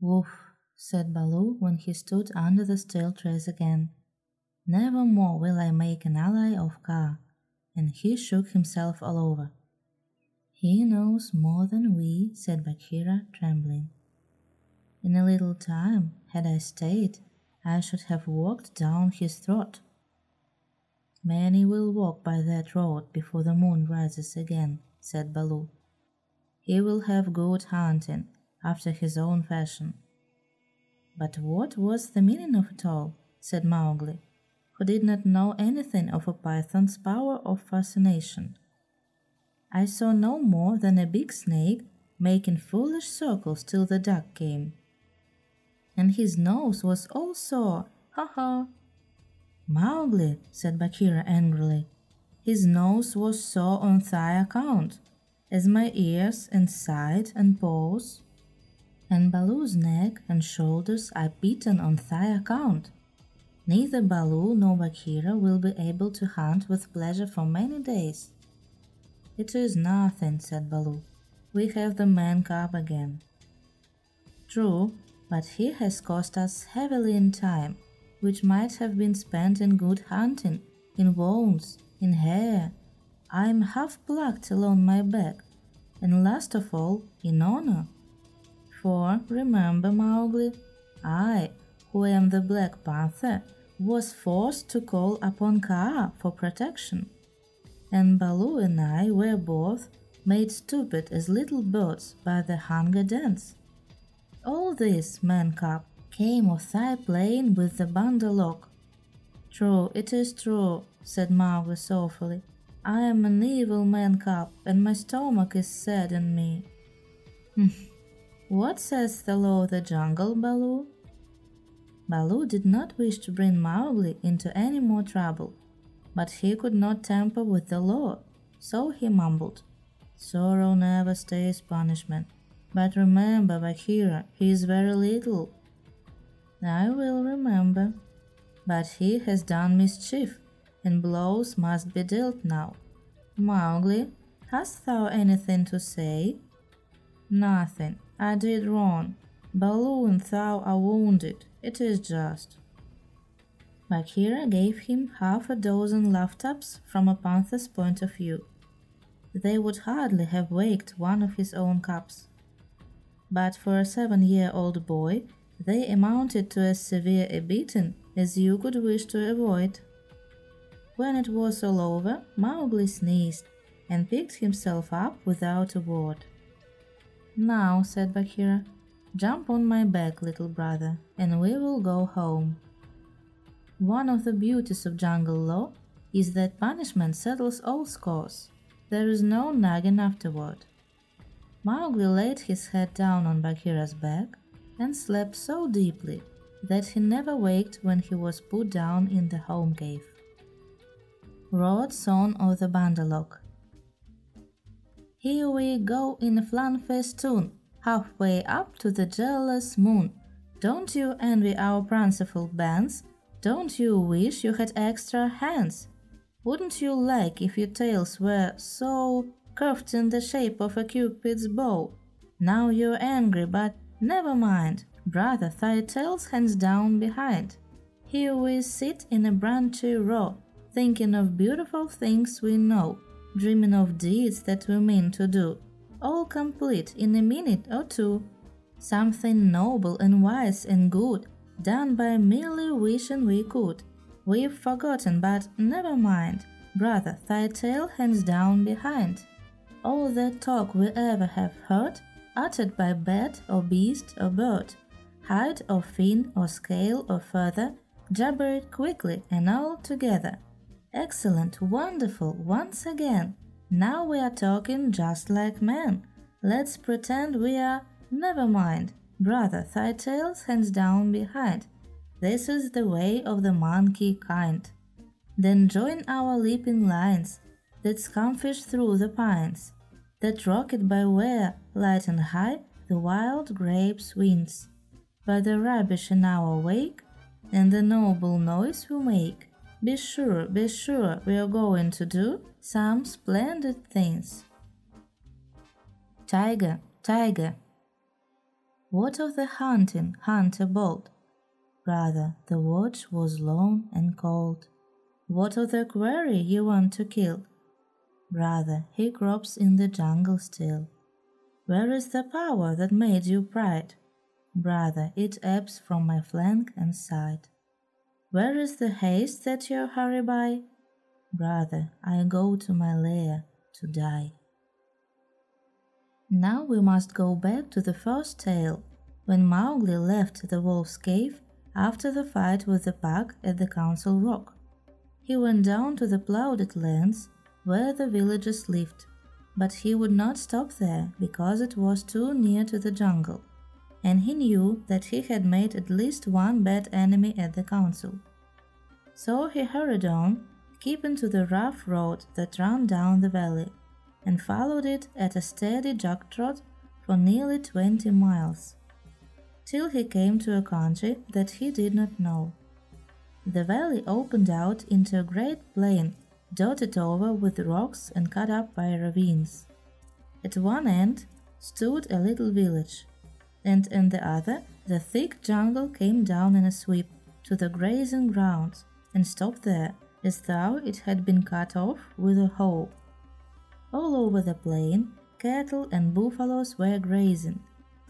Woof, said Baloo when he stood under the steel trees again. Never more will I make an ally of Kaa, and he shook himself all over. He knows more than we, said Bagheera, trembling. In a little time, had I stayed, I should have walked down his throat. Many will walk by that road before the moon rises again, said Baloo. He will have good hunting, after his own fashion. But what was the meaning of it all? said Mowgli, who did not know anything of a python's power of fascination. I saw no more than a big snake making foolish circles till the duck came. And his nose was all sore, ha ha! Mowgli, said Bagheera angrily, his nose was sore on thy account, as my ears and side and paws and Baloo's neck and shoulders are beaten on thy account. Neither Baloo nor Bagheera will be able to hunt with pleasure for many days. It is nothing, said Baloo. We have the man cub again. True, but he has cost us heavily in time, which might have been spent in good hunting, in wounds, in hair. I am half plucked along my back, and last of all, in honor. For remember, Mowgli, I, who am the Black Panther, was forced to call upon Kaa for protection. And Baloo and I were both made stupid as little birds by the hunger dance. All this, Man cub, came of thy playing with the Bandar True, it is true, said Mowgli softly. I am an evil man cub, and my stomach is sad in me. Hmm. What says the law of the jungle, Baloo? Baloo did not wish to bring Mowgli into any more trouble, but he could not tamper with the law, so he mumbled, Sorrow never stays punishment. But remember, Bagheera, he is very little. I will remember. But he has done mischief, and blows must be dealt now. Mowgli, hast thou anything to say? Nothing, I did wrong. Baloo and thou are wounded. It is just. Bagheera gave him half a dozen laugh taps from a panther's point of view. They would hardly have waked one of his own cubs. But for a seven year old boy, they amounted to as severe a beating as you could wish to avoid. When it was all over, Mowgli sneezed and picked himself up without a word. Now, said Bagheera, jump on my back, little brother, and we will go home. One of the beauties of jungle law is that punishment settles all scores. There is no nagging afterward. Mowgli laid his head down on Bagheera's back and slept so deeply that he never waked when he was put down in the home cave. Road Song of the Bandar Log here we go in a flan festoon, halfway up to the jealous moon. Don't you envy our pranceful bands? Don't you wish you had extra hands? Wouldn't you like if your tails were so curved in the shape of a cupid's bow? Now you're angry, but never mind, brother, thy tail's hands down behind. Here we sit in a branchy row, thinking of beautiful things we know dreaming of deeds that we mean to do, all complete in a minute or two. Something noble and wise and good, done by merely wishing we could. We've forgotten, but never mind, brother, thy tail hands down behind. All that talk we ever have heard, uttered by bat or beast or bird, hide or fin or scale or feather, jabber it quickly and all together. Excellent, wonderful, once again. Now we are talking just like men. Let's pretend we are. Never mind, brother, thy tail's hands down behind. This is the way of the monkey kind. Then join our leaping lines that scumfish through the pines, that rocket by where, light and high, the wild grapes winds. By the rubbish in our wake, and the noble noise we make, be sure, be sure we are going to do some splendid things. Tiger, tiger. What of the hunting, hunter bold? Brother, the watch was long and cold. What of the quarry you want to kill? Brother, he gropes in the jungle still. Where is the power that made you pride? Brother, it ebbs from my flank and side. Where is the haste that you hurry by? Brother, I go to my lair to die. Now we must go back to the first tale, when Mowgli left the wolf's cave after the fight with the pack at the Council Rock. He went down to the ploughed lands where the villagers lived, but he would not stop there because it was too near to the jungle, and he knew that he had made at least one bad enemy at the council. So he hurried on, keeping to the rough road that ran down the valley, and followed it at a steady jog trot for nearly twenty miles, till he came to a country that he did not know. The valley opened out into a great plain dotted over with rocks and cut up by ravines. At one end stood a little village, and in the other the thick jungle came down in a sweep to the grazing grounds and stopped there as though it had been cut off with a hoe. All over the plain, cattle and buffaloes were grazing,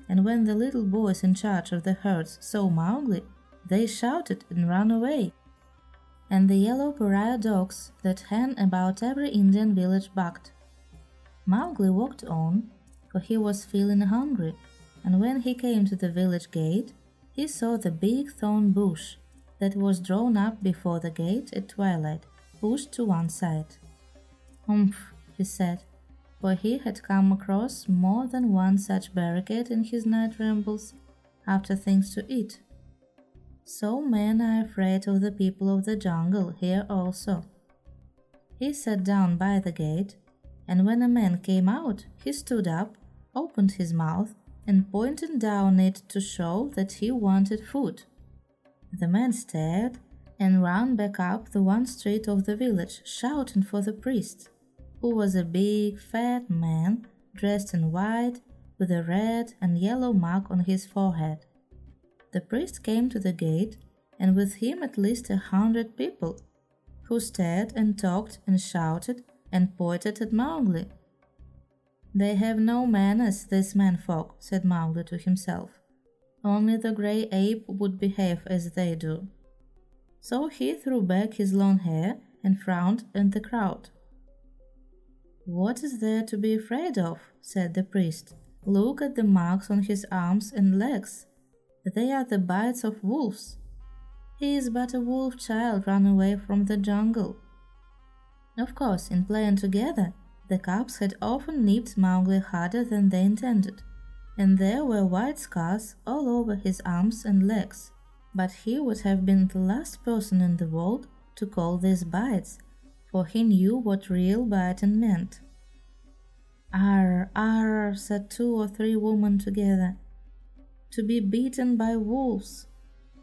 and when the little boys in charge of the herds saw Mowgli, they shouted and ran away and the yellow pariah dogs that hang about every Indian village barked. Mowgli walked on, for he was feeling hungry, and when he came to the village gate, he saw the big thorn bush that was drawn up before the gate at twilight, pushed to one side. Humph, he said, for he had come across more than one such barricade in his night rambles after things to eat. So men are afraid of the people of the jungle here also. He sat down by the gate, and when a man came out, he stood up, opened his mouth, and pointed down it to show that he wanted food. The man stared and ran back up the one street of the village, shouting for the priest, who was a big, fat man dressed in white with a red and yellow mark on his forehead. The priest came to the gate, and with him at least a hundred people, who stared and talked and shouted and pointed at Mowgli. They have no manners, these folk," said Mowgli to himself. Only the grey ape would behave as they do. So he threw back his long hair and frowned at the crowd. What is there to be afraid of? said the priest. Look at the marks on his arms and legs. They are the bites of wolves. He is but a wolf child run away from the jungle. Of course, in playing together, the cubs had often nipped Mowgli harder than they intended, and there were white scars all over his arms and legs. But he would have been the last person in the world to call these bites, for he knew what real biting meant. Arr, arr, said two or three women together to be beaten by wolves.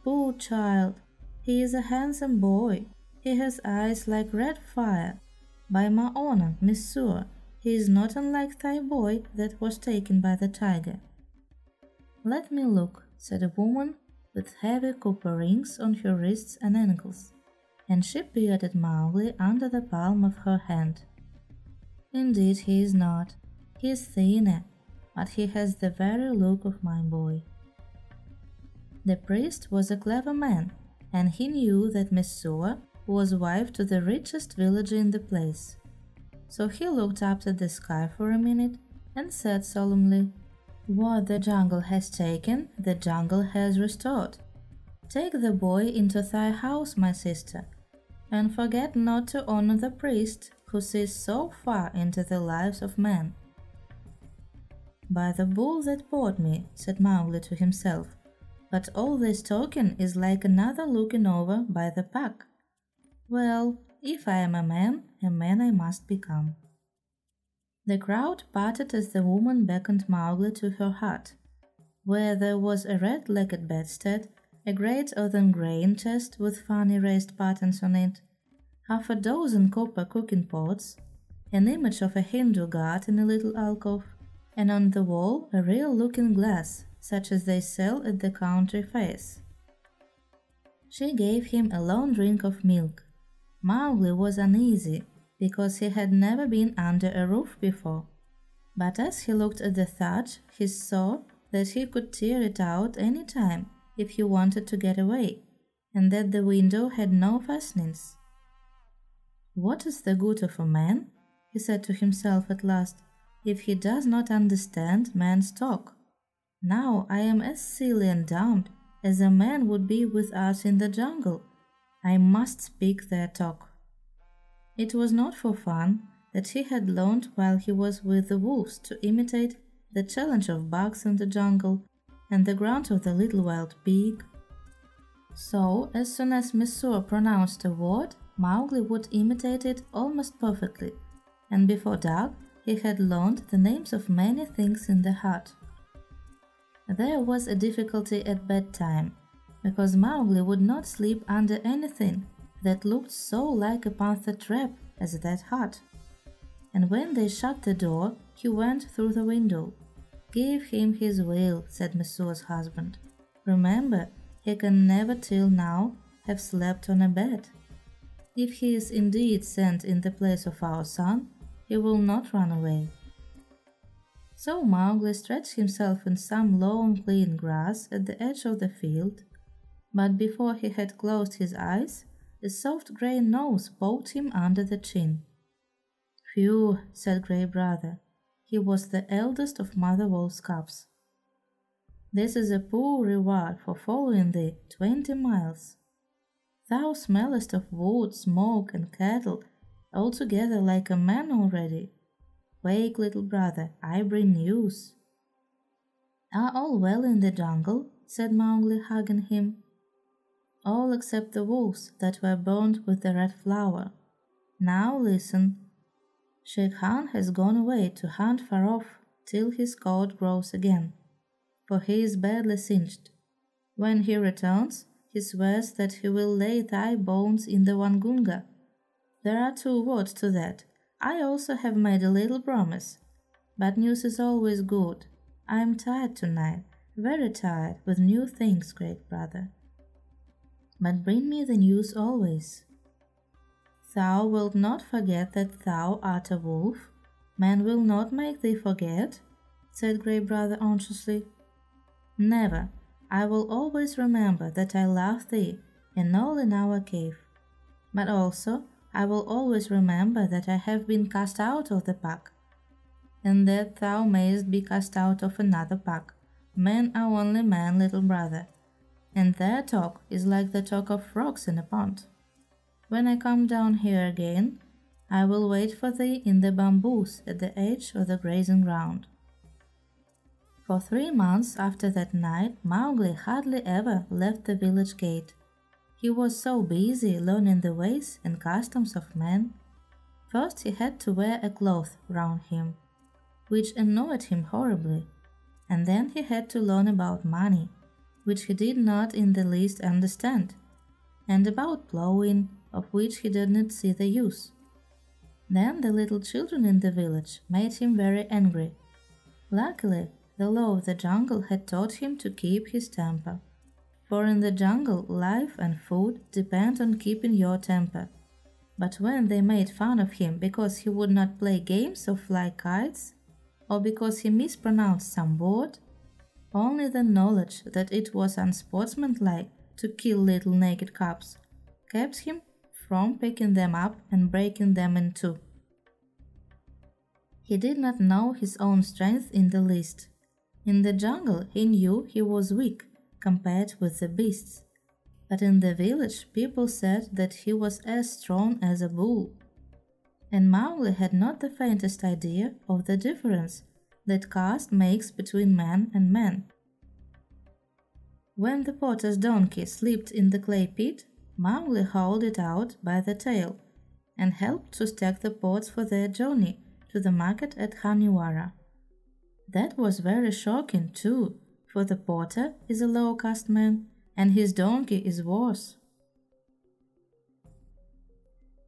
Poor child, he is a handsome boy. He has eyes like red fire. By my honor, Messua, he is not unlike thy boy that was taken by the tiger. Let me look, said a woman with heavy copper rings on her wrists and ankles, and she at Mowgli under the palm of her hand. Indeed, he is not. He is thinner, but he has the very look of my boy. The priest was a clever man, and he knew that Messua was wife to the richest villager in the place. So he looked up at the sky for a minute and said solemnly, What the jungle has taken, the jungle has restored. Take the boy into thy house, my sister, and forget not to honor the priest who sees so far into the lives of men. By the bull that bought me, said Mowgli to himself, but all this talking is like another looking over by the pack. Well, if I am a man, a man I must become. The crowd parted as the woman beckoned Mowgli to her hut, where there was a red-legged bedstead, a great earthen grain chest with funny raised buttons on it, half a dozen copper cooking pots, an image of a Hindu god in a little alcove, and on the wall a real looking glass such as they sell at the country fairs. She gave him a long drink of milk. Mowgli was uneasy because he had never been under a roof before. But as he looked at the thatch, he saw that he could tear it out any time if he wanted to get away, and that the window had no fastenings. What is the good of a man, he said to himself at last, if he does not understand man's talk? Now I am as silly and dumb as a man would be with us in the jungle. I must speak their talk. It was not for fun that he had learned while he was with the wolves to imitate the challenge of bugs in the jungle and the grunt of the little wild pig. So, as soon as Messua pronounced a word, Mowgli would imitate it almost perfectly, and before dark he had learned the names of many things in the hut. There was a difficulty at bedtime, because Mowgli would not sleep under anything that looked so like a panther trap as that hut. And when they shut the door, he went through the window. Give him his will, said Messua's husband. Remember, he can never till now have slept on a bed. If he is indeed sent in the place of our son, he will not run away. So Mowgli stretched himself in some long clean grass at the edge of the field, but before he had closed his eyes, a soft grey nose poked him under the chin. Phew, said Gray Brother. He was the eldest of Mother Wolf's cubs. This is a poor reward for following thee twenty miles. Thou smellest of wood, smoke, and cattle altogether like a man already. Wake, little brother, I bring news. Are all well in the jungle? said Mowgli, hugging him. All except the wolves that were burned with the red flower. Now listen, Shere Khan has gone away to hunt far off till his coat grows again, for he is badly singed. When he returns, he swears that he will lay thy bones in the Waingunga. There are two words to that. I also have made a little promise. But news is always good. I am tired tonight, very tired with new things, great brother. But bring me the news always. Thou wilt not forget that thou art a wolf? Man will not make thee forget? said Grey Brother anxiously. Never. I will always remember that I love thee, and all in our cave. But also I will always remember that I have been cast out of the pack, and that thou mayest be cast out of another pack. Men are only men, little brother, and their talk is like the talk of frogs in a pond. When I come down here again, I will wait for thee in the bamboos at the edge of the grazing ground. For three months after that night, Mowgli hardly ever left the village gate. He was so busy learning the ways and customs of men. First, he had to wear a cloth round him, which annoyed him horribly, and then he had to learn about money, which he did not in the least understand, and about plowing, of which he did not see the use. Then the little children in the village made him very angry. Luckily, the law of the jungle had taught him to keep his temper. For in the jungle, life and food depend on keeping your temper. But when they made fun of him because he would not play games or fly kites, or because he mispronounced some word, only the knowledge that it was unsportsmanlike to kill little naked cubs kept him from picking them up and breaking them in two. He did not know his own strength in the least. In the jungle, he knew he was weak compared with the beasts, but in the village, people said that he was as strong as a bull. And Mowgli had not the faintest idea of the difference that caste makes between man and man. When the potter's donkey slipped in the clay pit, Mowgli hauled it out by the tail and helped to stack the pots for their journey to the market at Khanhiwara. That was very shocking, too, for the potter is a low caste man and his donkey is worse.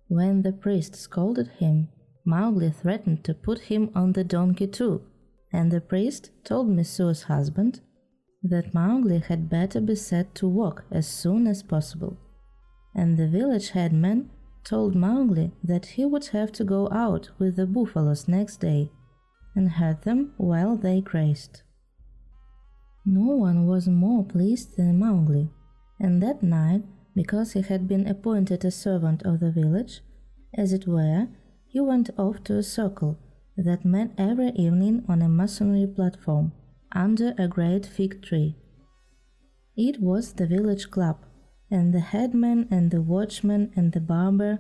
When the priest scolded him, Mowgli threatened to put him on the donkey too, and the priest told Messua's husband that Mowgli had better be set to work as soon as possible, and the village headman told Mowgli that he would have to go out with the buffaloes next day and herd them while they grazed. No one was more pleased than Mowgli, and that night, because he had been appointed a servant of the village, as it were, he went off to a circle that met every evening on a masonry platform under a great fig tree. It was the village club, and the headman and the watchman and the barber,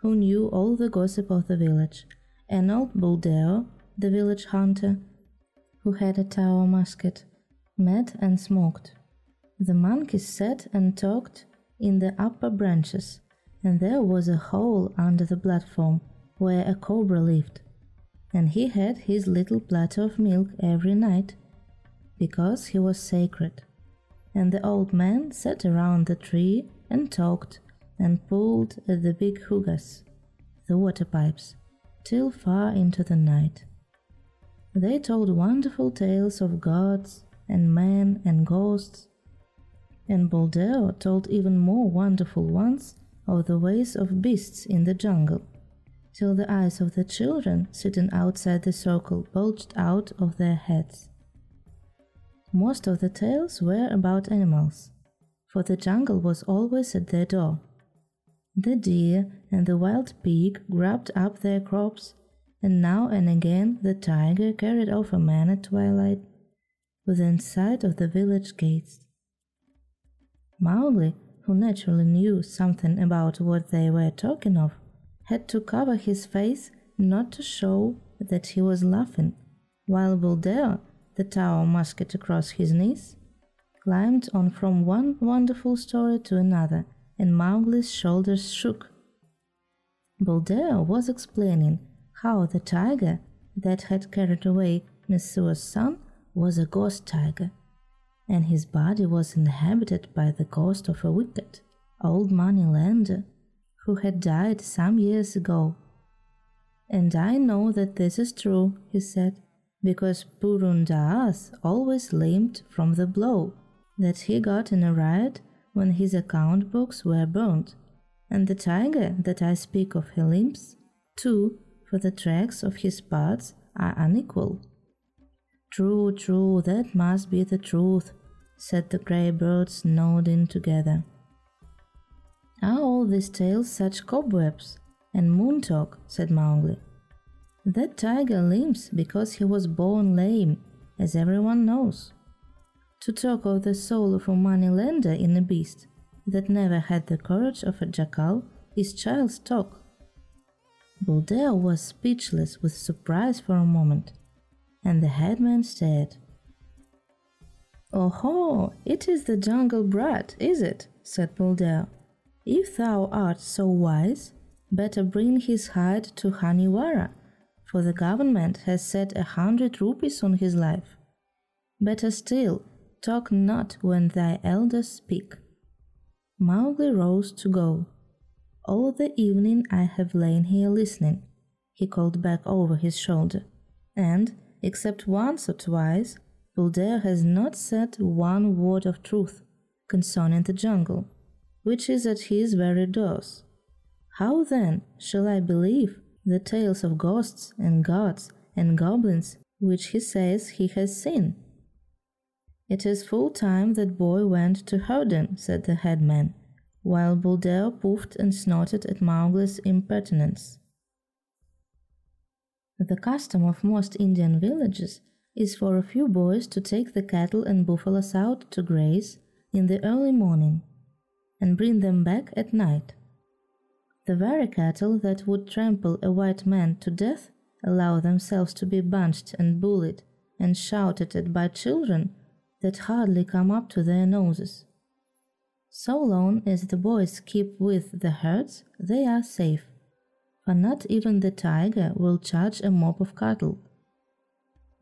who knew all the gossip of the village, and old Buldeo, the village hunter, who had a tower musket, met and smoked. The monkeys sat and talked in the upper branches, and there was a hole under the platform where a cobra lived, and he had his little platter of milk every night, because he was sacred. And the old man sat around the tree and talked and pulled at the big huqas, the water pipes, till far into the night. They told wonderful tales of gods and men and ghosts, and Buldeo told even more wonderful ones of the ways of beasts in the jungle till the eyes of the children sitting outside the circle bulged out of their heads. Most of the tales were about animals, for the jungle was always at their door. The deer and the wild pig grabbed up their crops, and now and again the tiger carried off a man at twilight within sight of the village gates. Mowgli, who naturally knew something about what they were talking of, had to cover his face not to show that he was laughing, while Buldeo, the tower musket across his knees, climbed on from one wonderful story to another, and Mowgli's shoulders shook. Buldeo was explaining how the tiger that had carried away Messua's son was a ghost tiger, and his body was inhabited by the ghost of a wicked old money lender who had died some years ago. And I know that this is true, he said, because Purun Dass always limped from the blow that he got in a riot when his account books were burnt, and the tiger that I speak of he limps, too, for the tracks of his parts are unequal. True, true, that must be the truth, said the grey birds, nodding together. Are all these tales such cobwebs and moon talk? said Mowgli. That tiger limps because he was born lame, as everyone knows. To talk of the soul of a money lender in a beast that never had the courage of a jackal is child's talk. Buldeo was speechless with surprise for a moment, and the headman stared. Oh it is the jungle brat, is it? said Buldeo. If thou art so wise, better bring his hide to Khanhiwara, for the government has set a hundred rupees on his life. Better still, talk not when thy elders speak. Mowgli rose to go. All the evening I have lain here listening, he called back over his shoulder, and, except once or twice, Buldeo has not said one word of truth concerning the jungle which is at his very doors. How then shall I believe the tales of ghosts and gods and goblins which he says he has seen? It is full time that boy went to Herdon, said the headman, while Buldeo puffed and snorted at Mowgli's impertinence. The custom of most Indian villages is for a few boys to take the cattle and buffaloes out to graze in the early morning and bring them back at night. The very cattle that would trample a white man to death allow themselves to be bunched and bullied and shouted at by children that hardly come up to their noses. So long as the boys keep with the herds, they are safe, for not even the tiger will charge a mob of cattle.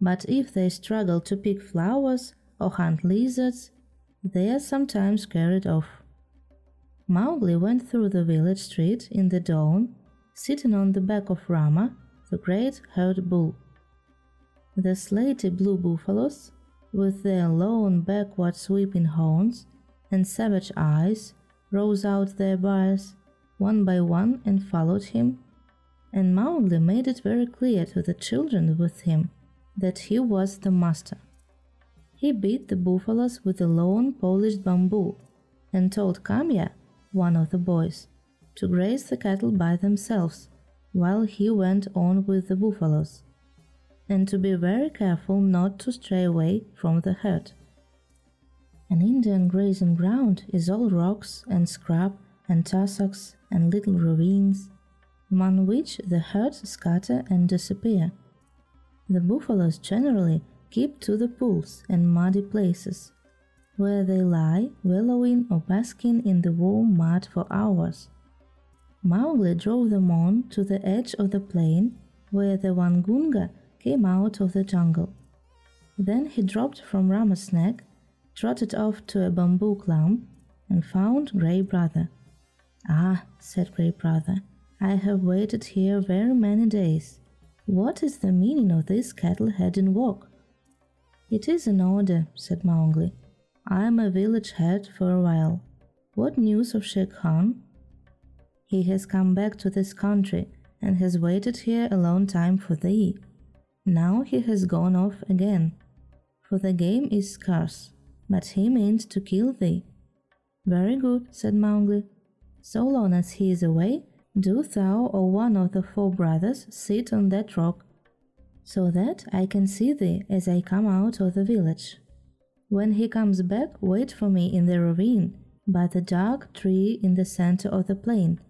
But if they struggle to pick flowers or hunt lizards, they are sometimes carried off. Mowgli went through the village street in the dawn, sitting on the back of Rama, the great herd bull. The slaty blue buffaloes with their long backward sweeping horns and savage eyes, rose out their bars, one by one, and followed him. And Mowgli made it very clear to the children with him that he was the master. He beat the buffaloes with a long polished bamboo and told Kamya, one of the boys, to graze the cattle by themselves while he went on with the buffaloes, and to be very careful not to stray away from the herd. An Indian grazing ground is all rocks and scrub and tussocks and little ravines, among which the herds scatter and disappear. The buffaloes generally keep to the pools and muddy places, where they lie wallowing or basking in the warm mud for hours. Mowgli drove them on to the edge of the plain where the Waingunga came out of the jungle. Then he dropped from Rama's neck, trotted off to a bamboo clump, and found Gray Brother. Ah, said Gray Brother, I have waited here very many days. What is the meaning of this cattle heading walk? It is an order, said Mowgli. I am a village head for a while. What news of Shere Khan? He has come back to this country and has waited here a long time for thee. Now he has gone off again, for the game is scarce, but he means to kill thee. Very good, said Mowgli. So long as he is away, do thou or one of the four brothers sit on that rock, so that I can see thee as I come out of the village. When he comes back, wait for me in the ravine, by the dark tree in the center of the plain,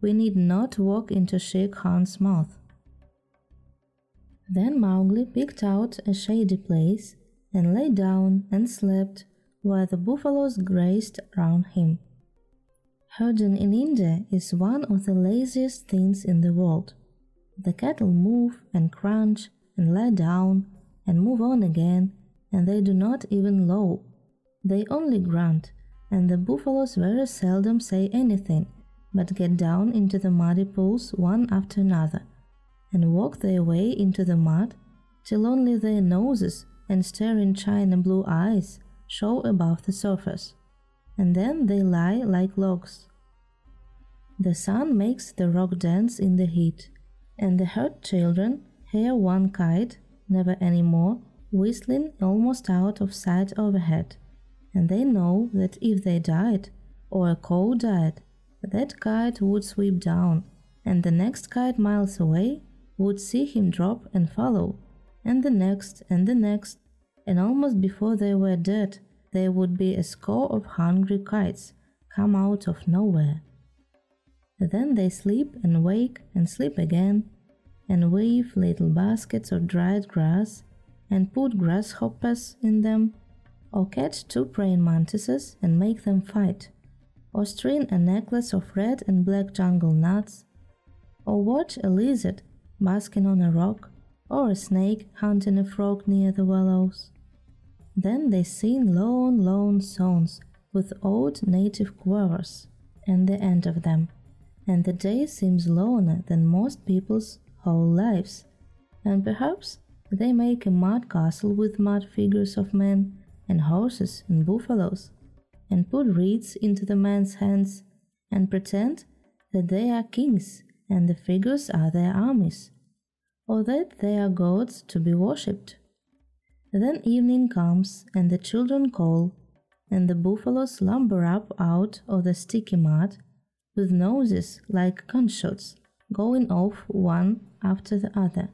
we need not walk into Shere Khan's mouth. Then Mowgli picked out a shady place and lay down and slept while the buffaloes grazed round him. Herding in India is one of the laziest things in the world. The cattle move and crunch and lie down and move on again, and they do not even low. They only grunt, and the buffaloes very seldom say anything but get down into the muddy pools one after another, and walk their way into the mud till only their noses and staring china blue eyes show above the surface, and then they lie like logs. The sun makes the rock dance in the heat, and the herd children hear one kite, never any more, whistling almost out of sight overhead, and they know that if they died, or a cow died, that kite would sweep down, and the next kite miles away would see him drop and follow, and the next and the next, and almost before they were dead, there would be a score of hungry kites come out of nowhere. Then they sleep and wake and sleep again, and weave little baskets of dried grass and put grasshoppers in them, or catch two praying mantises and make them fight or string a necklace of red and black jungle nuts, or watch a lizard basking on a rock, or a snake hunting a frog near the willows. Then they sing long, long songs with old native quavers and the end of them, and the day seems longer than most people's whole lives, and perhaps they make a mud castle with mud figures of men and horses and buffaloes and put reeds into the men's hands and pretend that they are kings and the figures are their armies, or that they are gods to be worshipped. Then evening comes and the children call, and the buffaloes lumber up out of the sticky mud with noses like gunshots going off one after the other,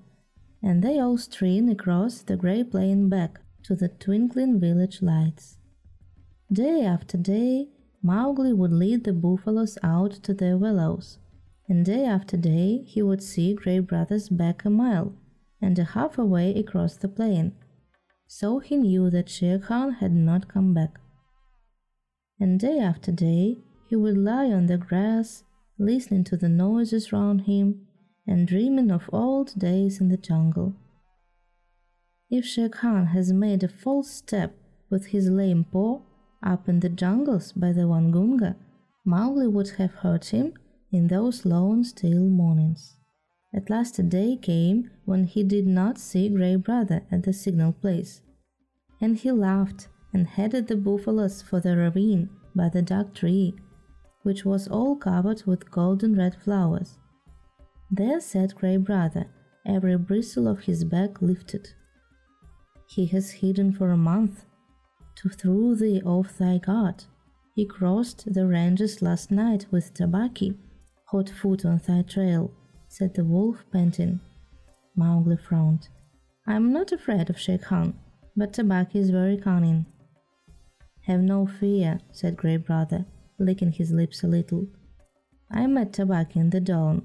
and they all stream across the grey plain back to the twinkling village lights. Day after day, Mowgli would lead the buffaloes out to their willows, and day after day he would see Gray Brothers back a mile and a half away across the plain. So he knew that Shere Khan had not come back. And day after day he would lie on the grass, listening to the noises round him and dreaming of old days in the jungle. If Shere Khan has made a false step with his lame paw, up in the jungles by the Waingunga, Mowgli would have heard him in those lone still mornings. At last a day came when he did not see Gray Brother at the signal place, and he laughed and headed the buffaloes for the ravine by the dark tree, which was all covered with golden red flowers. There sat Grey Brother, every bristle of his back lifted. He has hidden for a month, to throw thee off thy guard. He crossed the ranges last night with Tabaqui, hot foot on thy trail, said the wolf, panting. Mowgli frowned. I am not afraid of Shere Khan, but Tabaqui is very cunning. Have no fear, said Grey Brother, licking his lips a little. I met Tabaqui in the dawn.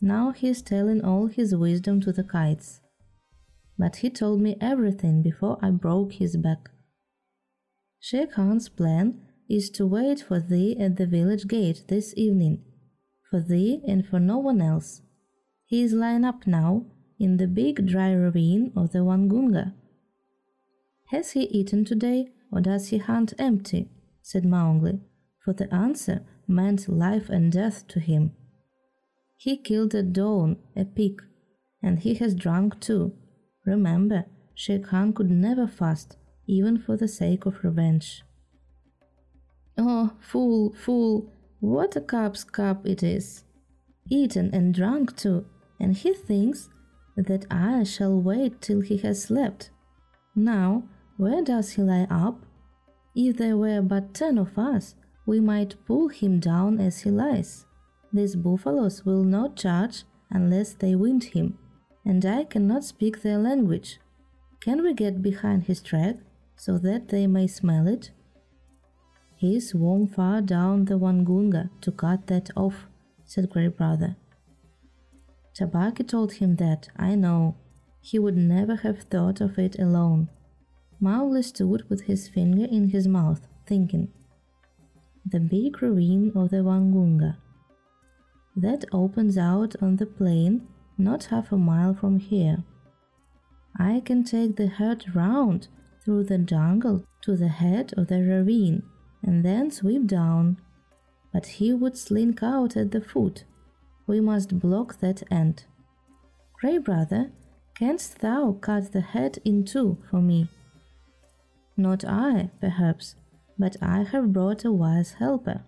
Now he is telling all his wisdom to the kites. But he told me everything before I broke his back. Shere Khan's plan is to wait for thee at the village gate this evening, for thee and for no one else. He is lying up now in the big dry ravine of the Waingunga. Has he eaten today, or does he hunt empty? said Mowgli, for the answer meant life and death to him. He killed a dawn a pig, and he has drunk too. Remember, Shere Khan could never fast, even for the sake of revenge. Oh, fool, fool, what a cup's cup it is! Eaten and drunk too, and he thinks that I shall wait till he has slept. Now, where does he lie up? If there were but ten of us, we might pull him down as he lies. These buffaloes will not charge unless they wind him, and I cannot speak their language. Can we get behind his track so that they may smell it? He swam far down the Waingunga to cut that off, said Grey Brother. Tabaqui told him that, I know. He would never have thought of it alone. Mowgli stood with his finger in his mouth, thinking. The big ravine of the Waingunga. That opens out on the plain not half a mile from here. I can take the herd round through the jungle to the head of the ravine and then sweep down. But he would slink out at the foot we must block that end. Grey brother, canst thou cut the head in two for me? Not I, perhaps, but I have brought a wise helper.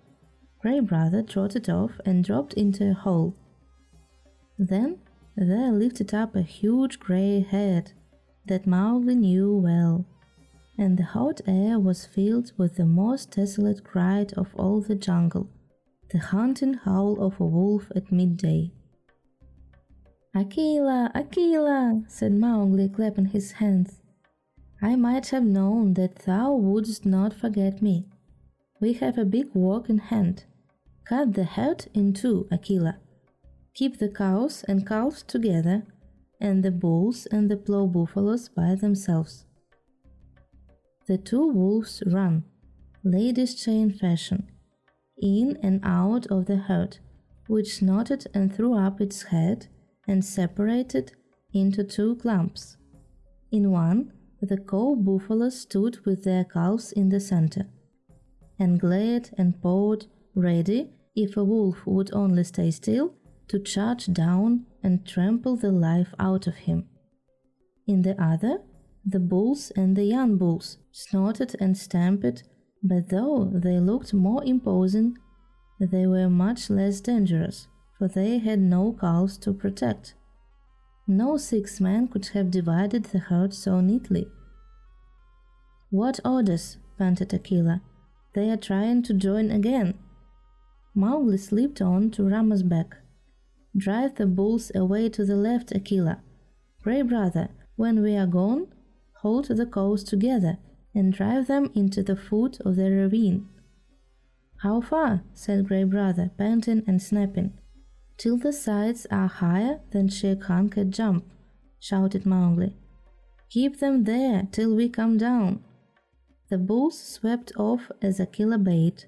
Grey brother trotted off and dropped into a hole. Then there lifted up a huge grey head that Mowgli knew well, and the hot air was filled with the most desolate cry of all the jungle the haunting howl of a wolf at midday. Akela, Akela, said Mowgli, clapping his hands. I might have known that thou wouldst not forget me. We have a big work in hand. Cut the herd in two, Akela. Keep the cows and calves together, and the bulls and the plough buffaloes by themselves. The two wolves run, ladies' chain fashion, in and out of the herd, which snorted and threw up its head and separated into two clumps. In one, the cow buffaloes stood with their calves in the center, and glared and pawed, ready, if a wolf would only stay still, to charge down and trample the life out of him. In the other, the bulls and the young bulls snorted and stamped but though they looked more imposing, they were much less dangerous, for they had no calves to protect. No six men could have divided the herd so neatly. What orders? panted Akela. They are trying to join again. Mowgli slipped on to Rama's back. Drive the bulls away to the left, Akela. Grey brother, when we are gone, hold the cows together and drive them into the foot of the ravine. How far? said Grey Brother, panting and snapping. Till the sides are higher than Shere Khan jump, shouted Mowgli. Keep them there till we come down. The bulls swept off as Akela bait,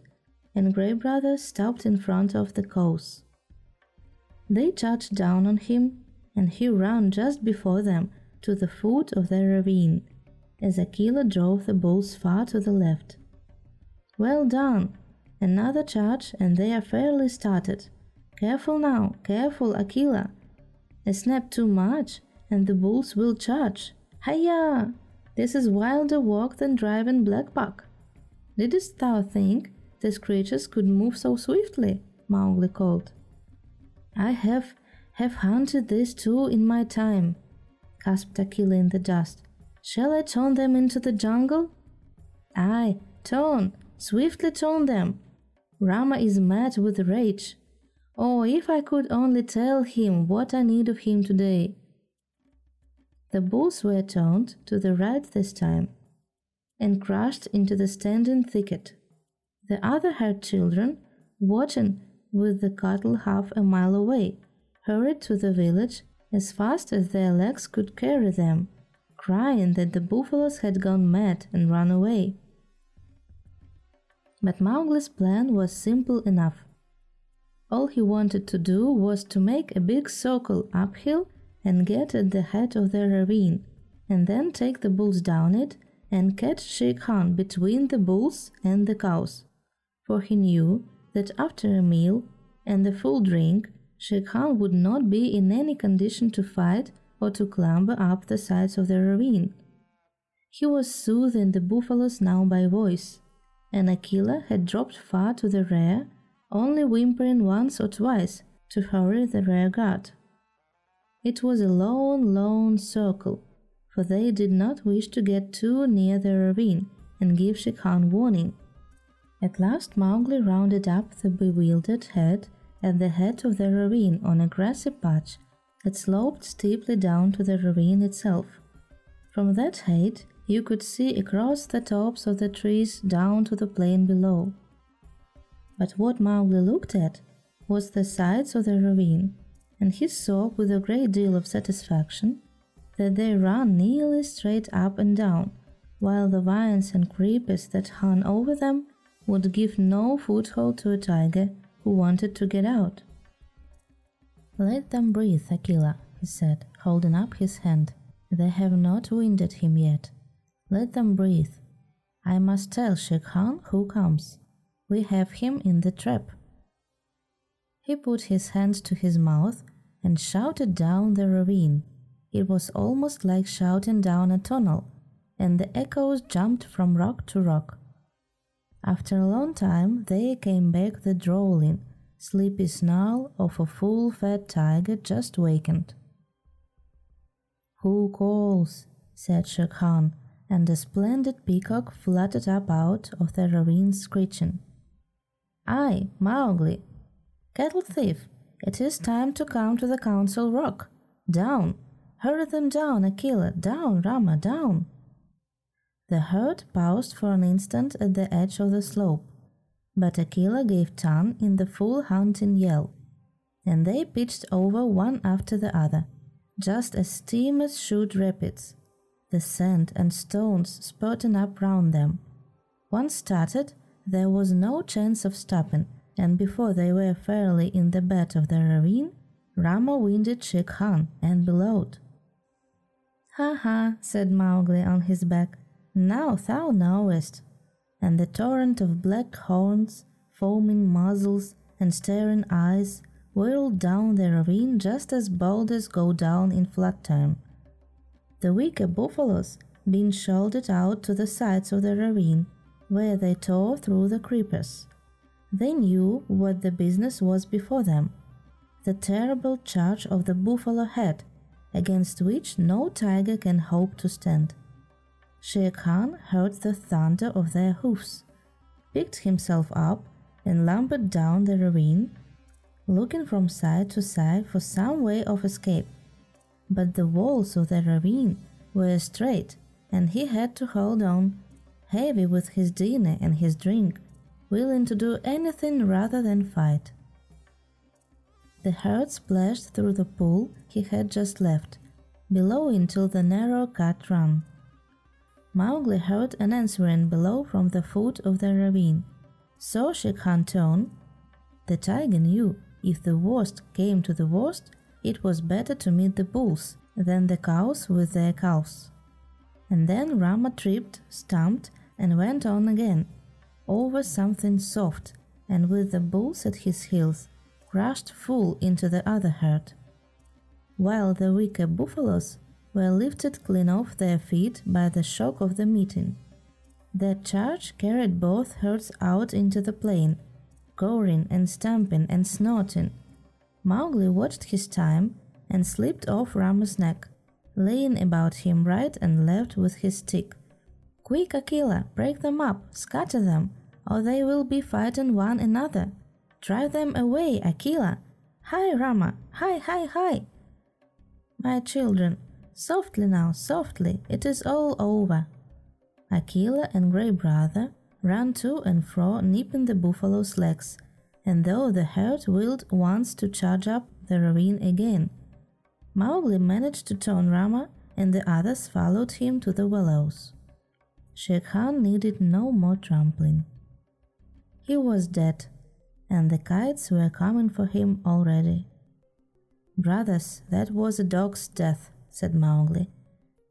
and Grey Brother stopped in front of the cows. They charged down on him, and he ran just before them to the foot of the ravine as Akela drove the bulls far to the left. Well done! Another charge, and they are fairly started. Careful now, careful, Akela! A snap too much, and the bulls will charge. Hiya! This is wilder work than driving black buck. Didst thou think these creatures could move so swiftly? Mowgli called. I have have hunted these too in my time, gasped Akela in the dust. Shall I turn them into the jungle? Aye, turn, swiftly turn them. Rama is mad with rage. Oh, if I could only tell him what I need of him today. The bulls were turned to the right this time and crashed into the standing thicket. The other herd children, watching with the cattle half a mile away, hurried to the village as fast as their legs could carry them, crying that the buffaloes had gone mad and run away. But Mowgli's plan was simple enough. All he wanted to do was to make a big circle uphill and get at the head of the ravine, and then take the bulls down it and catch Shere Khan between the bulls and the cows. For he knew that after a meal and a full drink, Shere Khan would not be in any condition to fight or to clamber up the sides of the ravine. He was soothing the buffaloes now by voice, and Akela had dropped far to the rear, only whimpering once or twice to hurry the rear guard. It was a long, long circle, for they did not wish to get too near the ravine and give Shere Khan warning. At last Mowgli rounded up the bewildered head at the head of the ravine on a grassy patch that sloped steeply down to the ravine itself. From that height, you could see across the tops of the trees down to the plain below. But what Mowgli looked at was the sides of the ravine, and he saw with a great deal of satisfaction that they ran nearly straight up and down, while the vines and creepers that hung over them would give no foothold to a tiger who wanted to get out. Let them breathe, Akela, he said, holding up his hand. They have not wounded him yet. Let them breathe. I must tell Shere Khan who comes. We have him in the trap. He put his hand to his mouth and shouted down the ravine. It was almost like shouting down a tunnel, and the echoes jumped from rock to rock. After a long time, there came back the drawling, sleepy snarl of a full-fed tiger just wakened. Who calls? said Shere Khan, and a splendid peacock fluttered up out of the ravine screeching. I, Mowgli. Cattle thief, it is time to come to the Council Rock. Down! Hurry them down, Akela! Down, Rama, down! The herd paused for an instant at the edge of the slope, but Akela gave tongue in the full hunting yell, and they pitched over one after the other, just as steamers shoot rapids the sand and stones spurting up round them. Once started, there was no chance of stopping, and before they were fairly in the bed of the ravine, Rama winded Shere Khan and bellowed. Ha ha, said Mowgli on his back, now thou knowest. And the torrent of black horns, foaming muzzles, and staring eyes whirled down the ravine just as boulders go down in flood time the weaker buffaloes being shouldered out to the sides of the ravine, where they tore through the creepers. They knew what the business was before them the terrible charge of the buffalo head, against which no tiger can hope to stand. Shere Khan heard the thunder of their hoofs, picked himself up, and lumbered down the ravine, looking from side to side for some way of escape but the walls of the ravine were straight, and he had to hold on, heavy with his dinner and his drink, willing to do anything rather than fight. The herd splashed through the pool he had just left, below into the narrow cut run. Mowgli heard an answering bellow from the foot of the ravine. Shere Khan turned. The tiger knew if the worst came to the worst, it was better to meet the bulls than the cows with their calves. And then Rama tripped, stumped, and went on again, over something soft, and with the bulls at his heels, crashed full into the other herd. While the weaker buffaloes were lifted clean off their feet by the shock of the meeting. The charge carried both herds out into the plain, goring and stamping and snorting. Mowgli watched his time and slipped off Rama's neck, laying about him right and left with his stick. Quick, Akela, break them up, scatter them, or they will be fighting one another. Drive them away, Akela. Hi, Rama, hi, hi, hi. My children, softly now, softly, it is all over. Akela and Grey Brother ran to and fro, nipping the buffalo's legs, and though the herd willed once to charge up the ravine again, Mowgli managed to turn Rama, and the others followed him to the willows. Shere Khan needed no more trampling. He was dead, and the kites were coming for him already. Brothers, that was a dog's death, said Mowgli,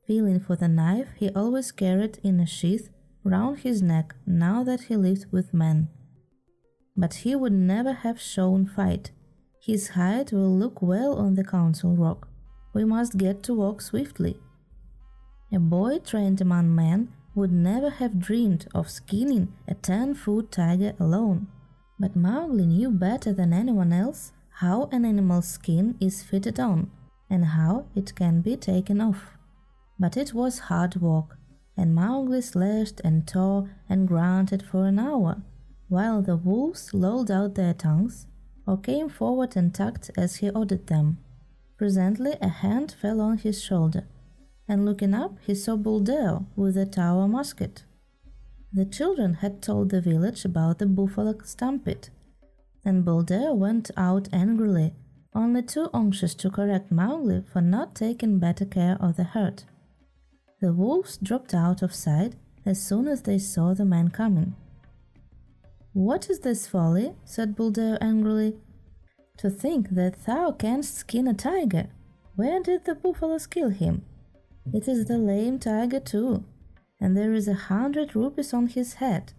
feeling for the knife he always carried in a sheath round his neck now that he lived with men. But he would never have shown fight. His hide will look well on the council rock. We must get to walk swiftly. A boy trained among men would never have dreamed of skinning a ten foot tiger alone. But Mowgli knew better than anyone else how an animal's skin is fitted on and how it can be taken off. But it was hard work, and Mowgli slashed and tore and grunted for an hour, while the wolves lolled out their tongues or came forward and tugged as he ordered them. Presently a hand fell on his shoulder, and looking up he saw Buldeo with a tower musket. The children had told the village about the buffalo stampede, and Buldeo went out angrily, only too anxious to correct Mowgli for not taking better care of the herd. The wolves dropped out of sight as soon as they saw the man coming. What is this folly? said Buldeo angrily. To think that thou canst skin a tiger! Where did the buffaloes kill him? It is the lame tiger too, and there is a hundred rupees on his head.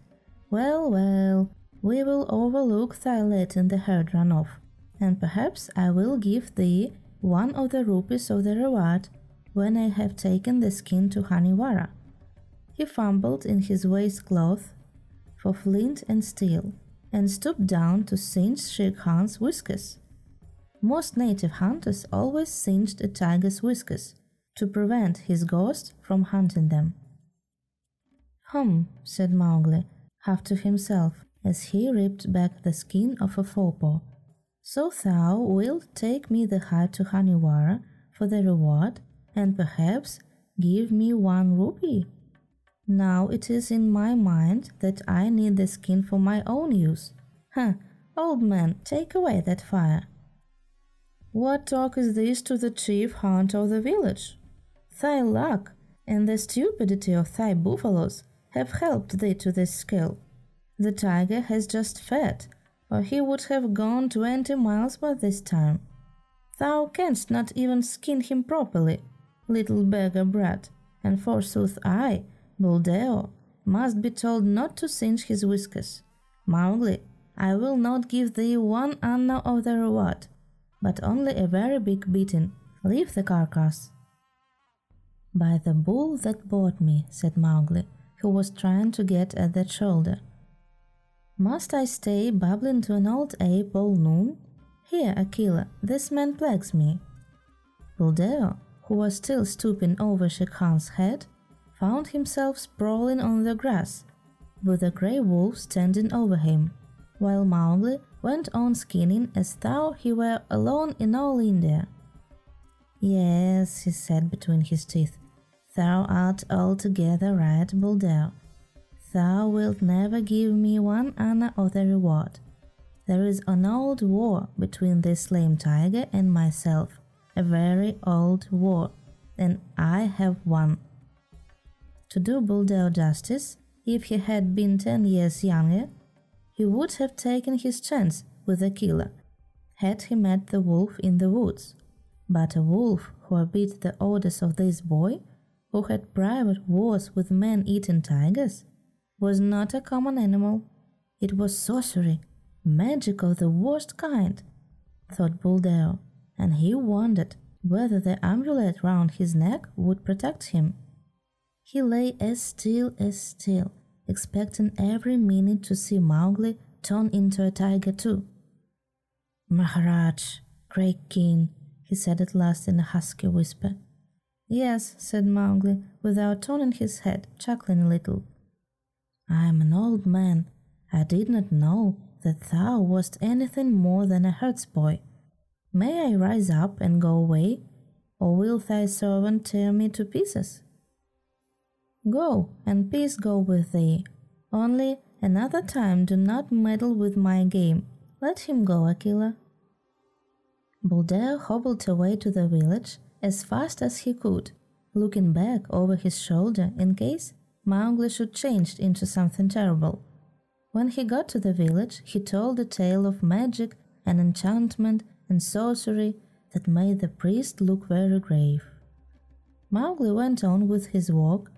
Well, well, we will overlook thy letting the herd run off, and perhaps I will give thee one of the rupees of the reward when I have taken the skin to Khanhiwara. He fumbled in his waistcloth for flint and steel, and stooped down to singe Shere Khan's whiskers. Most native hunters always singed a tiger's whiskers to prevent his ghost from hunting them. Hum, said Mowgli, half to himself, as he ripped back the skin of a forepaw. So thou wilt take me the hide to Khanhiwara for the reward, and perhaps give me one rupee? Now it is in my mind that I need the skin for my own use. Huh, old man, take away that fire. What talk is this to the chief hunter of the village? Thy luck and the stupidity of thy buffaloes have helped thee to this skill. The tiger has just fed, or he would have gone twenty miles by this time. Thou canst not even skin him properly, little beggar brat, and forsooth I, Buldeo, must be told not to singe his whiskers. Mowgli, I will not give thee one anna of the reward, but only a very big beating. Leave the carcass. By the bull that bought me, said Mowgli, who was trying to get at that shoulder. Must I stay babbling to an old ape all noon? Here, Akela, this man plagues me. Buldeo, who was still stooping over Shere Khan's head, found himself sprawling on the grass, with the grey wolf standing over him, while Mowgli went on skinning as though he were alone in all India. Yes, he said between his teeth, Thou art altogether right, Buldeo. Thou wilt never give me one anna of the reward. There is an old war between this lame tiger and myself, a very old war, and I have won. To do Buldeo justice, if he had been ten years younger, he would have taken his chance with Akela, had he met the wolf in the woods. But a wolf who obeyed the orders of this boy who had private wars with man-eating tigers, was not a common animal. It was sorcery, magic of the worst kind, thought Buldeo, and he wondered whether the amulet round his neck would protect him. He lay as still as still, expecting every minute to see Mowgli turn into a tiger too. Maharaj, great king, he said at last in a husky whisper. Yes, said Mowgli, without turning his head, chuckling a little. I am an old man. I did not know that thou wast anything more than a herds boy. May I rise up and go away, or will thy servant tear me to pieces? Go, and peace go with thee. Only another time do not meddle with my game. Let him go, Akela. Buldeo hobbled away to the village as fast as he could, looking back over his shoulder in case Mowgli should change into something terrible. When he got to the village, he told a tale of magic and enchantment and sorcery that made the priest look very grave. Mowgli went on with his walk,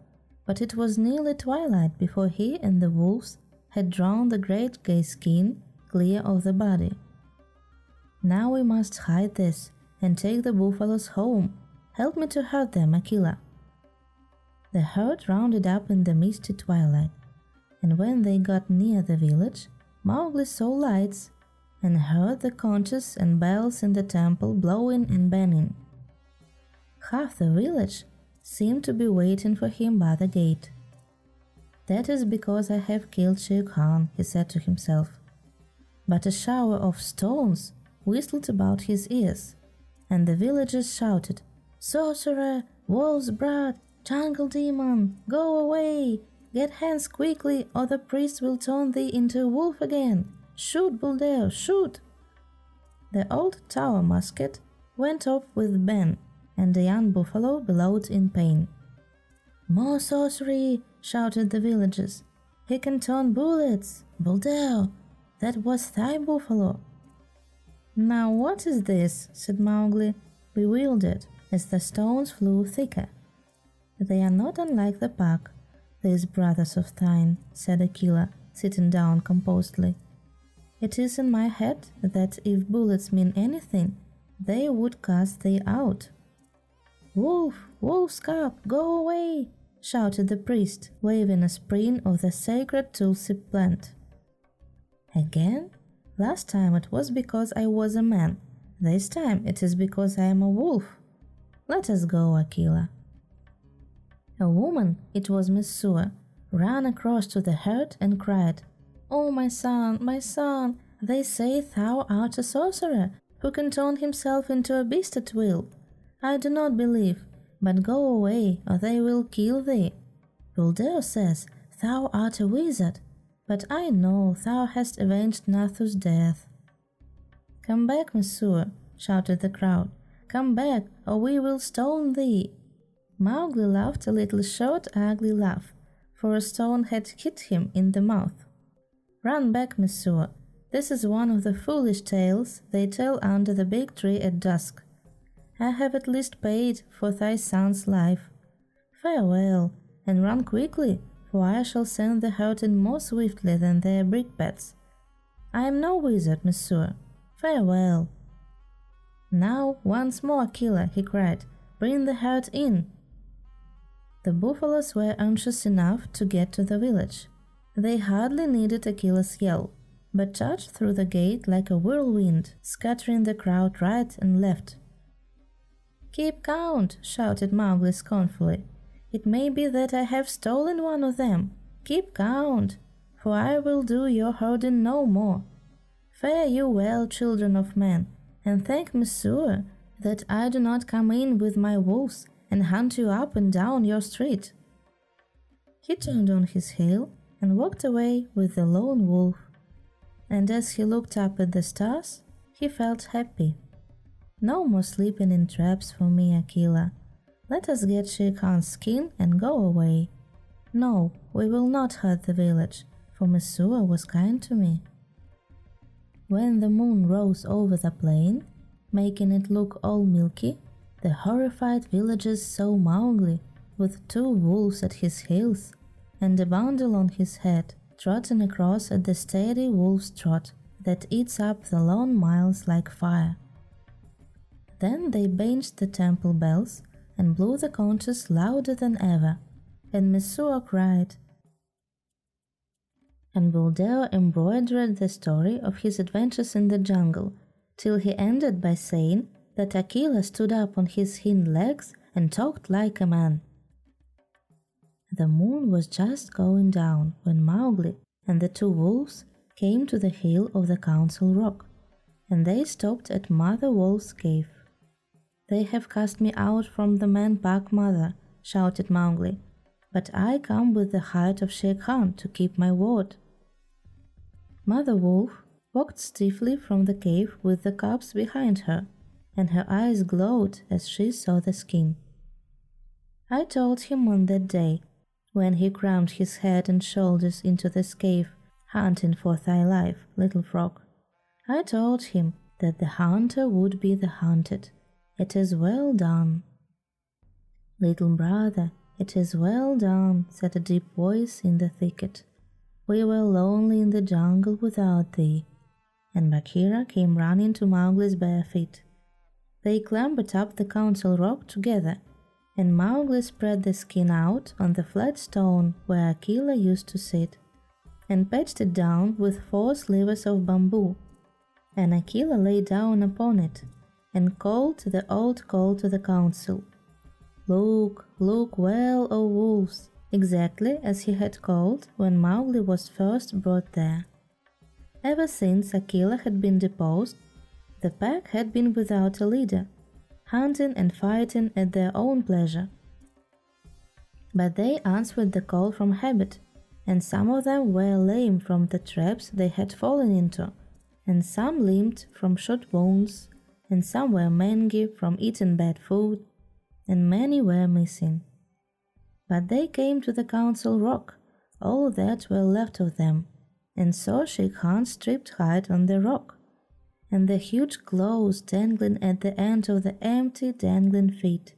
but it was nearly twilight before he and the wolves had drawn the great gay skin clear of the body. Now we must hide this and take the buffaloes home. Help me to herd them, Akela. The herd rounded up in the misty twilight, and when they got near the village, Mowgli saw lights and heard the conches and bells in the temple blowing and banging. Half the village seemed to be waiting for him by the gate. That is because I have killed Shere Khan, he said to himself. But a shower of stones whistled about his ears, and the villagers shouted, Sorcerer! Wolf's brat! Jungle demon, go away! Get hands quickly, or the priest will turn thee into a wolf again! Shoot, Buldeo, shoot! The old tower musket went off with Ben, and the young buffalo bellowed in pain. More sorcery! shouted the villagers. He can turn bullets! Buldeo, that was thy buffalo! Now what is this? said Mowgli, bewildered, as the stones flew thicker. They are not unlike the pack, these brothers of thine, said Akela, sitting down composedly. It is in my head that if bullets mean anything, they would cast thee out. Wolf, wolf's cub, go away! shouted the priest, waving a spring of the sacred tulsi plant. Again? Last time it was because I was a man. This time it is because I am a wolf. Let us go, Akela. A woman, it was Messua, ran across to the herd and cried, Oh, my son, my son, they say thou art a sorcerer who can turn himself into a beast at will. I do not believe, but go away, or they will kill thee. Buldeo says thou art a wizard, but I know thou hast avenged Nathu's death. Come back, Messua, shouted the crowd. Come back, or we will stone thee. Mowgli laughed a little short, ugly laugh, for a stone had hit him in the mouth. Run back, Messua. This is one of the foolish tales they tell under the big tree at dusk. I have at least paid for thy son's life. Farewell, and run quickly, for I shall send the herd in more swiftly than their brickbats. I am no wizard, Messua. Farewell. Now, once more, Akela, he cried, bring the herd in. The buffaloes were anxious enough to get to the village. They hardly needed Akela's yell, but charged through the gate like a whirlwind, scattering the crowd right and left. Keep count, shouted Mowgli scornfully. It may be that I have stolen one of them. Keep count, for I will do your herding no more. Fare you well, children of men, and thank Messua that I do not come in with my wolves and hunt you up and down your street. He turned on his heel and walked away with the lone wolf. And as he looked up at the stars, he felt happy. No more sleeping in traps for me, Akela. Let us get Shere Khan's skin and go away. No, we will not hurt the village, for Messua was kind to me. When the moon rose over the plain, making it look all milky, the horrified villagers saw Mowgli with two wolves at his heels and a bundle on his head, trotting across at the steady wolf's trot that eats up the long miles like fire. Then they banged the temple bells and blew the conches louder than ever, and Messua cried. And Buldeo embroidered the story of his adventures in the jungle, till he ended by saying that Akela stood up on his hind legs and talked like a man. The moon was just going down when Mowgli and the two wolves came to the hill of the Council Rock, and they stopped at Mother Wolf's cave. They have cast me out from the Man Pack Mother, shouted Mowgli, but I come with the heart of Shere Khan to keep my word. Mother Wolf walked stiffly from the cave with the cubs behind her, and her eyes glowed as she saw the skin. I told him on that day, when he crammed his head and shoulders into this cave, hunting for thy life, little frog. I told him that the hunter would be the hunted. It is well done. Little brother, it is well done, said a deep voice in the thicket. We were lonely in the jungle without thee. And Bagheera came running to Mowgli's bare feet. They clambered up the council rock together, and Mowgli spread the skin out on the flat stone where Akela used to sit, and patched it down with four slivers of bamboo. And Akela lay down upon it, and called the old call to the council. Look, look well, O wolves, exactly as he had called when Mowgli was first brought there. Ever since Akela had been deposed, the pack had been without a leader, hunting and fighting at their own pleasure. But they answered the call from habit, and some of them were lame from the traps they had fallen into, and some limped from shot wounds, and some were mangy from eating bad food, and many were missing. But they came to the Council Rock, all that were left of them, and saw Shere Khan's stripped hide on the rock and the huge claws dangling at the end of the empty dangling feet.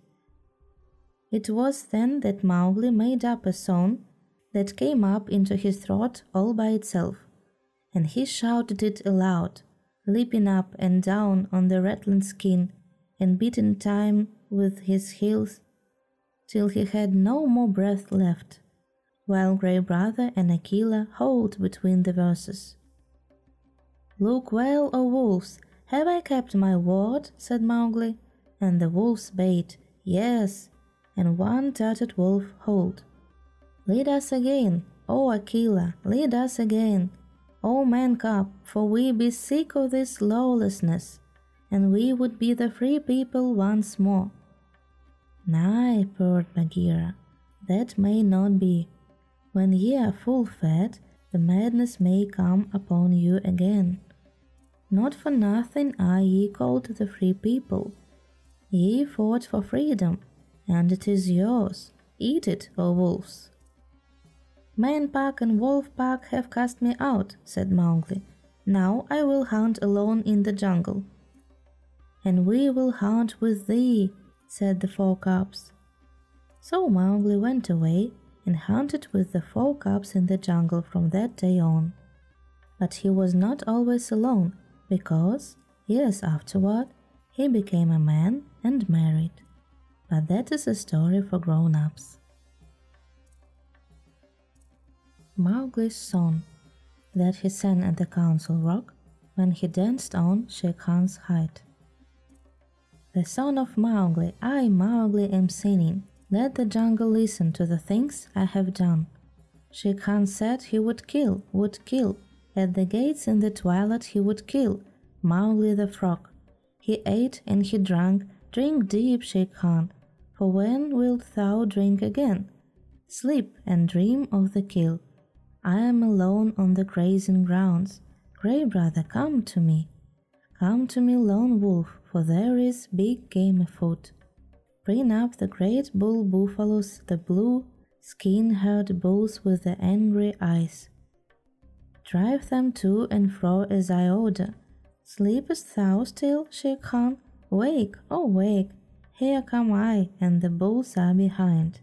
It was then that Mowgli made up a song that came up into his throat all by itself, and he shouted it aloud, leaping up and down on the rattling skin and beating time with his heels till he had no more breath left, while Gray Brother and Akela howled between the verses. Look well, O wolves, have I kept my word? said Mowgli, and the wolves bayed, Yes, and one tattered wolf howled. Lead us again, O Akela, lead us again, O Man Cub, for we be sick of this lawlessness, and we would be the free people once more. Nay, purred Bagheera, that may not be. When ye are full fed, the madness may come upon you again. Not for nothing are ye called the free people. Ye fought for freedom, and it is yours. Eat it, O wolves. Man Pack and Wolf Pack have cast me out, said Mowgli. Now I will hunt alone in the jungle. And we will hunt with thee, said the four cubs. So Mowgli went away and hunted with the four cubs in the jungle from that day on. But he was not always alone because years afterward he became a man and married. But that is a story for grown ups. Mowgli's song that he sang at the Council Rock when he danced on Shere Khan's height. The son of Mowgli, I, Mowgli, am singing. Let the jungle listen to the things I have done. Shere Khan said he would kill, would kill, at the gates in the twilight he would kill Mowgli the Frog. He ate and he drank, drink deep, Shere Khan, for when wilt thou drink again? Sleep and dream of the kill. I am alone on the grazing grounds. Gray brother, come to me. Come to me, lone wolf, for there is big game afoot. Bring up the great bull buffaloes, the blue skin haired bulls with the angry eyes. Drive them to and fro as I order. Sleepest thou still, Shere Khan? Wake, oh wake! Here come I, and the bulls are behind.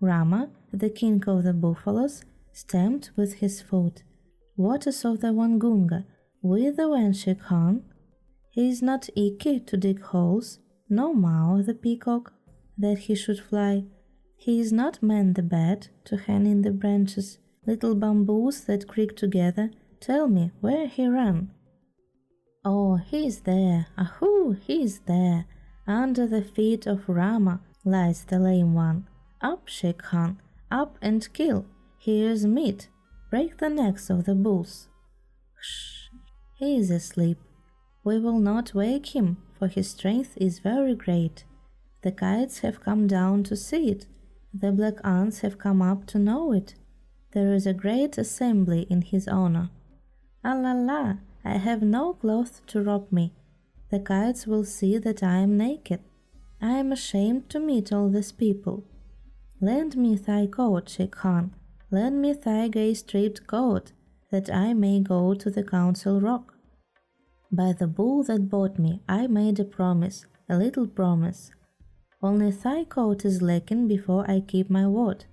Rama, the king of the buffaloes, stamped with his foot. Waters of the Waingunga, whither went Khan? He is not Ikki to dig holes, No Mao the peacock, that he should fly. He is not man the bat, to hang in the branches. Little bamboos that creak together, tell me where he ran. Oh, he is there, ahoo, he is there. Under the feet of Rama lies the lame one. Up, Shere Khan, up and kill. Here's meat. Break the necks of the bulls. Shh, he is asleep. We will not wake him, for his strength is very great. The kites have come down to see it. The black ants have come up to know it. There is a great assembly in his honor. Allah, la, I have no cloth to robe me. The kites will see that I am naked. I am ashamed to meet all these people. Lend me thy coat, Shere Khan. Lend me thy gay striped coat, that I may go to the council rock. By the bull that bought me, I made a promise, a little promise. Only thy coat is lacking before I keep my word.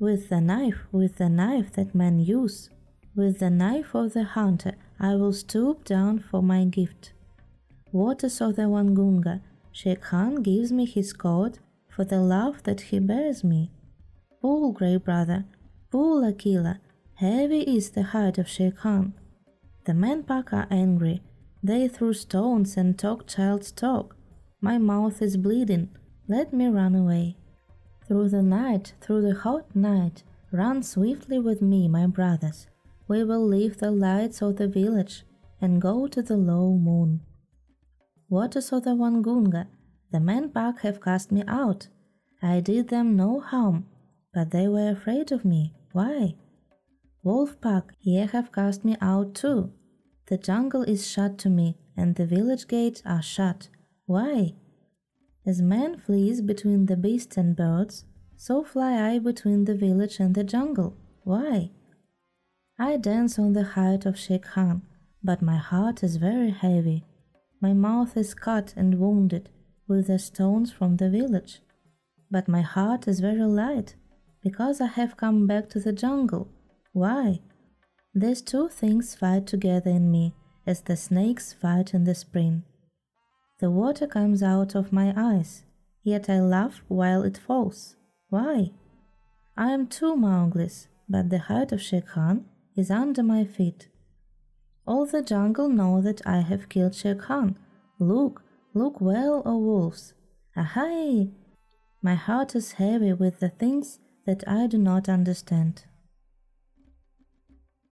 With the knife, with the knife that men use, with the knife of the hunter, I will stoop down for my gift. Waters of the Waingunga, Shere Khan gives me his coat for the love that he bears me. Pull, grey brother, pull, Akela, heavy is the heart of Shere Khan. The men pack are angry, they threw stones and talk child's talk. My mouth is bleeding, let me run away. Through the night, through the hot night, run swiftly with me, my brothers. We will leave the lights of the village and go to the low moon. Waters of the Waingunga, the men pack have cast me out. I did them no harm, but they were afraid of me. Why? Wolf pack, ye have cast me out too. The jungle is shut to me, and the village gates are shut. Why? As man flees between the beasts and birds, so fly I between the village and the jungle. Why? I dance on the height of Shere Khan, but my heart is very heavy. My mouth is cut and wounded, with the stones from the village. But my heart is very light, because I have come back to the jungle. Why? These two things fight together in me, as the snakes fight in the spring. The water comes out of my eyes, yet I laugh while it falls. Why? I am two Mowgli's, but the heart of Shere Khan is under my feet. All the jungle know that I have killed Shere Khan. Look, Look well, O wolves! Ahai! My heart is heavy with the things that I do not understand.